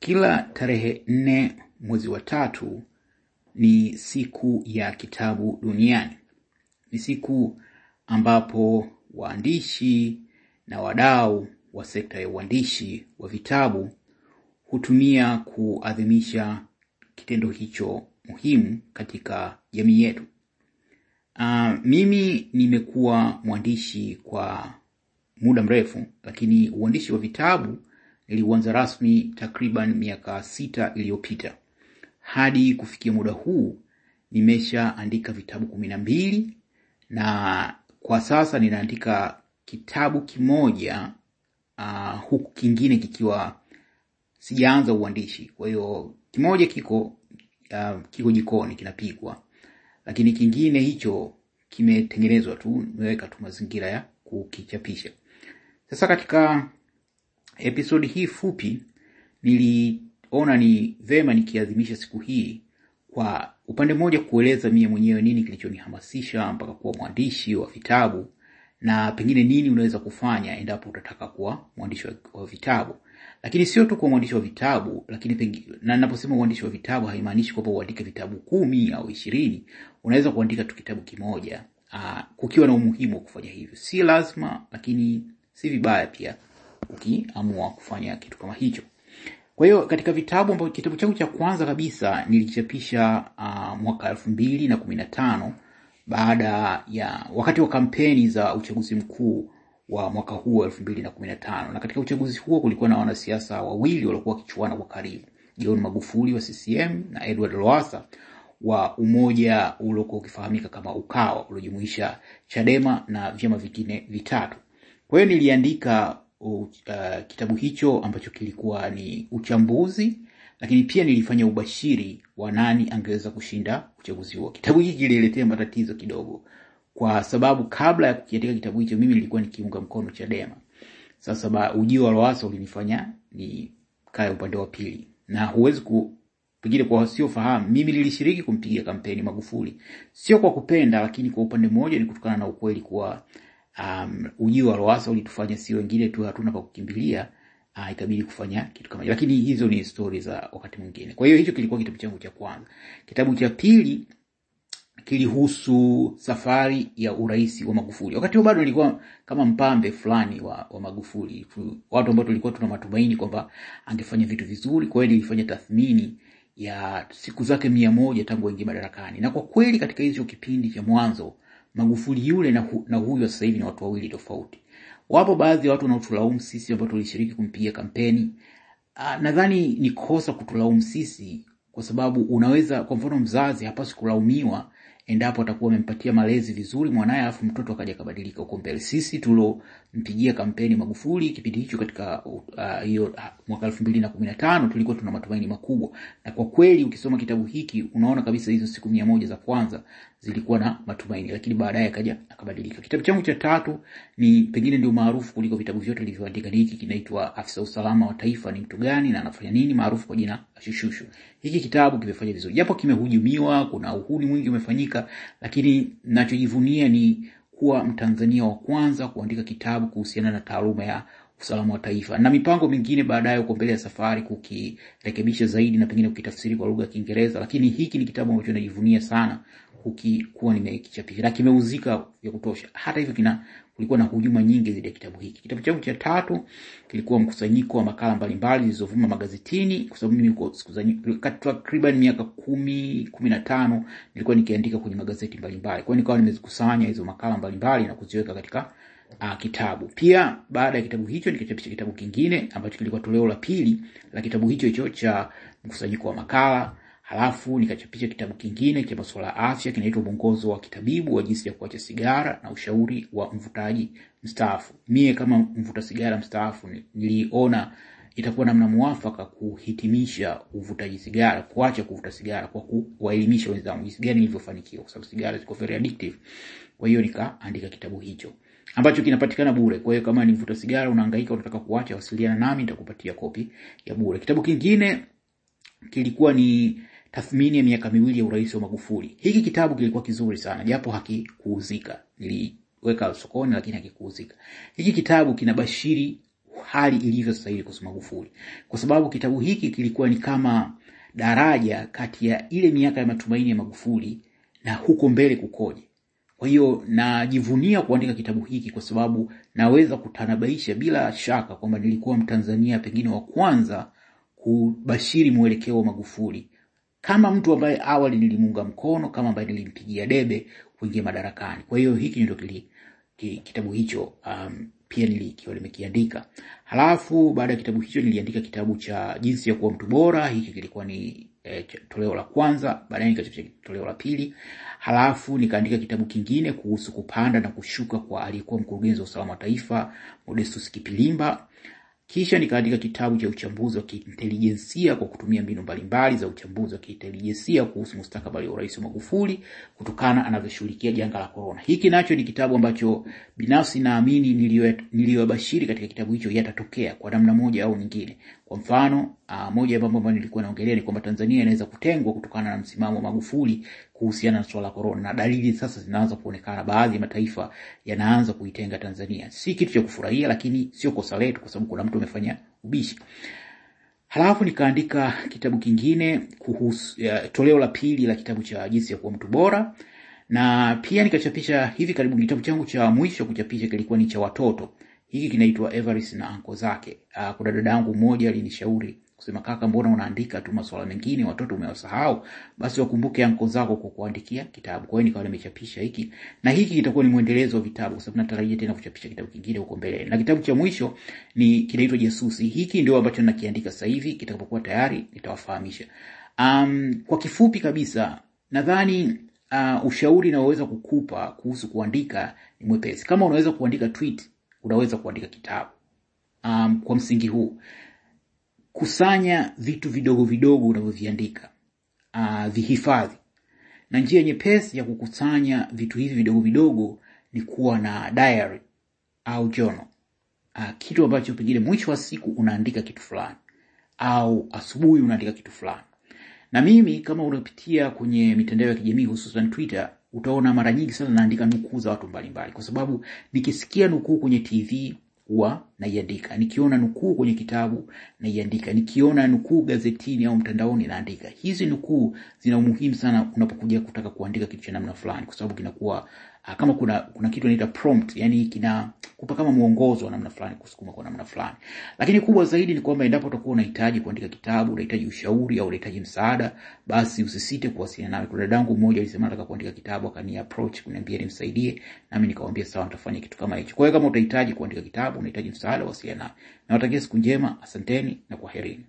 Kila tarehe nne mwezi wa tatu ni siku ya kitabu duniani. Ni siku ambapo waandishi na wadau wa sekta ya uandishi wa vitabu hutumia kuadhimisha kitendo hicho muhimu katika jamii yetu. Uh, mimi nimekuwa mwandishi kwa muda mrefu, lakini uandishi wa vitabu niliuanza rasmi takriban miaka sita iliyopita. Hadi kufikia muda huu nimeshaandika vitabu kumi na mbili na kwa sasa ninaandika kitabu kimoja uh, huku kingine kikiwa sijaanza uandishi. Kwa hiyo kimoja kiko uh, kiko jikoni kinapikwa, lakini kingine hicho kimetengenezwa tu, nimeweka tu mazingira ya kukichapisha. Sasa katika episodi hii fupi niliona ni vema nikiadhimisha siku hii kwa upande mmoja kueleza mie mwenyewe nini kilichonihamasisha mpaka kuwa mwandishi wa vitabu na pengine nini unaweza kufanya endapo utataka kuwa mwandishi wa vitabu. Lakini sio tu kuwa mwandishi wa vitabu lakini na naposema uandishi wa vitabu haimaanishi kwamba uandike vitabu kumi au ishirini. Unaweza kuandika tu kitabu kimoja aa, kukiwa na umuhimu wa kufanya hivyo. Si lazima lakini si vibaya pia ukiamua kufanya kitu kama hicho. Kwa hiyo katika vitabu ambavyo kitabu changu cha kwanza kabisa nilichapisha uh, mwaka elfu mbili na kumi na tano baada ya wakati wa kampeni za uchaguzi mkuu wa mwaka huu elfu mbili na kumi na tano. Na katika uchaguzi huo kulikuwa na wanasiasa wawili waliokuwa wakichuana kwa karibu. John Magufuli wa CCM na Edward Lowassa wa umoja uliokuwa ukifahamika kama Ukawa uliojumuisha Chadema na vyama vingine vitatu. Kwa hiyo niliandika uh, kitabu hicho ambacho kilikuwa ni uchambuzi, lakini pia nilifanya ubashiri wa nani angeweza kushinda uchaguzi huo. Kitabu hiki kililetea matatizo kidogo, kwa sababu kabla ya kukiandika kitabu hicho mimi nilikuwa nikiunga mkono Chadema. Sasa ujio wa Lowassa ulinifanya nikae upande wa pili, na huwezi ku pengine kwa wasiofahamu, mimi nilishiriki kumpigia kampeni Magufuli, sio kwa kupenda, lakini kwa upande mmoja ni kutokana na ukweli kuwa um, ujio wa Lowassa ulitufanya si wengine tu hatuna pa kukimbilia, uh, ikabidi kufanya kitu kama hicho, lakini hizo ni stori za wakati mwingine. Kwa hiyo hicho kilikuwa kitabu changu cha kwanza. Kitabu cha pili kilihusu safari ya urais wa Magufuli. Wakati huo bado nilikuwa kama mpambe fulani wa, wa Magufuli, watu ambao tulikuwa tuna matumaini kwamba angefanya vitu vizuri. Kwa hiyo nilifanya tathmini ya siku zake mia moja tangu aingie madarakani, na kwa kweli katika hicho kipindi cha mwanzo Magufuli yule na, hu, na sasa hivi ni watu wawili tofauti. Wapo baadhi ya watu wanaotulaumu sisi ambao tulishiriki kumpiga kampeni. Nadhani ni kosa kutulaumu sisi, kwa sababu unaweza, kwa mfano, mzazi hapaswi kulaumiwa endapo atakuwa amempatia malezi vizuri mwanaye alafu mtoto akaja kabadilika huko mbele. Sisi tuliompigia kampeni Magufuli kipindi hicho katika hiyo uh, mwaka elfu mbili na kumi na tano tulikuwa tuna matumaini makubwa, na kwa kweli ukisoma kitabu hiki unaona kabisa hizo siku mia moja za kwanza zilikuwa na matumaini, lakini baadaye akaja akabadilika. Kitabu changu cha tatu ni pengine ndio maarufu kuliko vitabu vyote nilivyoandika. Ni hiki kinaitwa Afisa Usalama wa Taifa ni mtu gani na anafanya nini, maarufu kwa jina Shushushu. Hiki kitabu kimefanya vizuri, japo kimehujumiwa, kuna uhuni mwingi umefanyika, lakini nachojivunia ni kuwa Mtanzania wa kwanza kuandika kitabu kuhusiana na taaluma ya usalama wa taifa na mipango mingine baadaye huko mbele ya safari kukirekebisha zaidi na pengine kukitafsiri kwa lugha ya Kiingereza, lakini hiki ni kitabu ambacho najivunia sana kuwa nimekichapisha na kimeuzika vya kutosha. Hata hivyo kina kulikuwa na hujuma nyingi dhidi ya kitabu hiki. Kitabu changu cha tatu kilikuwa mkusanyiko wa makala mbalimbali zilizovuma magazetini, kwa sababu mimi takriban miaka kumi kumi na tano nilikuwa nikiandika kwenye magazeti mbalimbali, kwa nikawa nimezikusanya hizo makala mbalimbali na kuziweka katika uh, kitabu. Pia baada ya kitabu hicho nikachapisha kitabu kingine ambacho kilikuwa toleo la pili la kitabu hicho hicho cha mkusanyiko wa makala halafu nikachapisha kitabu kingine cha masuala ya afya kinaitwa mwongozo wa kitabibu wa jinsi ya kuacha sigara na ushauri wa mvutaji mstaafu. Mie kama mvuta sigara mstaafu niliona itakuwa namna mwafaka kuhitimisha uvutaji sigara, kuacha kuvuta sigara kwa kuwaelimisha wenzangu jinsi gani nilivyofanikiwa, kwa sababu sigara ziko very addictive. Kwa hiyo nikaandika kitabu hicho ambacho kinapatikana bure. Kwa hiyo kama ni mvuta sigara unahangaika, unataka kuacha, wasiliana nami, nitakupatia kopi ya bure. Kitabu kingine kilikuwa ni tathmini ya miaka miwili ya urais wa Magufuli. Hiki kitabu kilikuwa kizuri sana, japo hakikuuzika. Niliweka sokoni, lakini hakikuuzika. Hiki kitabu kinabashiri hali ilivyo sasa hivi kuhusu Magufuli, kwa sababu kitabu hiki kilikuwa ni kama daraja kati ya ile miaka ya matumaini ya Magufuli na huko mbele kukoje. Kwa hiyo najivunia kuandika kitabu hiki kwa sababu naweza kutanabaisha bila shaka kwamba nilikuwa Mtanzania pengine wa kwanza kubashiri mwelekeo wa Magufuli kama mtu ambaye awali nilimuunga mkono, kama ambaye nilimpigia debe kuingia madarakani. Kwa hiyo hiki ndio kili kitabu hicho um, pia nilikiwa nimekiandika. Halafu baada ya kitabu hicho niliandika kitabu cha jinsi ya kuwa mtu bora. Hiki kilikuwa ni eh, toleo la kwanza, baadaye nikachapisha toleo la pili. Halafu nikaandika kitabu kingine kuhusu kupanda na kushuka kwa aliyekuwa mkurugenzi wa usalama wa taifa Modestus Kipilimba. Kisha nikaandika kitabu cha uchambuzi wa kiintelijensia kwa kutumia mbinu mbalimbali za uchambuzi wa kiintelijensia kuhusu mustakabali wa urais wa Magufuli kutokana anavyoshughulikia janga la korona. Hiki nacho ni kitabu ambacho binafsi naamini niliyobashiri katika kitabu hicho yatatokea kwa namna moja au nyingine. Kwa mfano, uh, moja ya mambo ambayo nilikuwa naongelea ni kwamba Tanzania inaweza kutengwa kutokana na msimamo wa Magufuli kuhusiana na suala la korona, na dalili sasa zinaanza kuonekana. Baadhi ya mataifa yanaanza kuitenga Tanzania. Si kitu cha kufurahia, lakini sio kosa letu, kwa sababu kuna mtu amefanya ubishi. Halafu nikaandika kitabu kingine kuhusu ya, toleo la pili la kitabu cha jinsi ya kuwa mtu bora, na pia nikachapisha hivi karibuni kitabu changu cha mwisho kuchapisha kilikuwa ni cha watoto. Hiki kinaitwa Everest na anko zake. Uh, kuna dada yangu mmoja alinishauri kusema, kaka, mbona unaandika tu masuala mengine, watoto umewasahau? Basi wakumbuke anko zako kwa kuandikia kitabu. Kwa hiyo nikawa nimechapisha hiki, na hiki kitakuwa ni mwendelezo wa vitabu, kwa sababu natarajia tena kuchapisha kitabu kingine huko mbele. Na kitabu cha mwisho ni kinaitwa Jasusi. Hiki ndio ambacho nakiandika sasa hivi, kitakapokuwa tayari nitawafahamisha. Um, kwa kifupi kabisa nadhani uh, ushauri naoweza kukupa kuhusu kuandika ni mwepesi. Kama unaweza kuandika tweet, unaweza kuandika kitabu. Um, kwa msingi huu kusanya vitu vidogo vidogo unavyoviandika, uh, vihifadhi. Na njia nyepesi ya kukusanya vitu hivi vidogo vidogo ni kuwa na diary au journal. Uh, kitu ambacho pengine mwisho wa siku unaandika kitu fulani au asubuhi unaandika kitu fulani. Na mimi kama unapitia kwenye mitandao ya kijamii hususan Twitter, utaona mara nyingi sana naandika nukuu za watu mbalimbali, kwa sababu nikisikia nukuu kwenye TV huwa naiandika, nikiona nukuu kwenye kitabu naiandika, nikiona nukuu gazetini au mtandaoni naandika. Hizi nukuu zina umuhimu sana unapokuja kutaka kuandika kitu cha namna fulani, kwa sababu kinakuwa kama kuna kuna kitu inaitwa prompt, yani kinakupa kama mwongozo wa namna fulani kusukuma kwa namna fulani. Lakini kubwa zaidi ni kwamba endapo utakuwa unahitaji kuandika kitabu, unahitaji ushauri au unahitaji msaada, basi usisite kuwasiliana nami. Kuna dadangu mmoja alisema nataka kuandika kitabu, akani approach kuniambia nimsaidie, nami nikamwambia sawa, nitafanya kitu kama hicho. Kwa hiyo kama utahitaji kuandika kitabu, unahitaji msaada, wasiliana nami. Nawatakia siku njema, asanteni na kwaherini.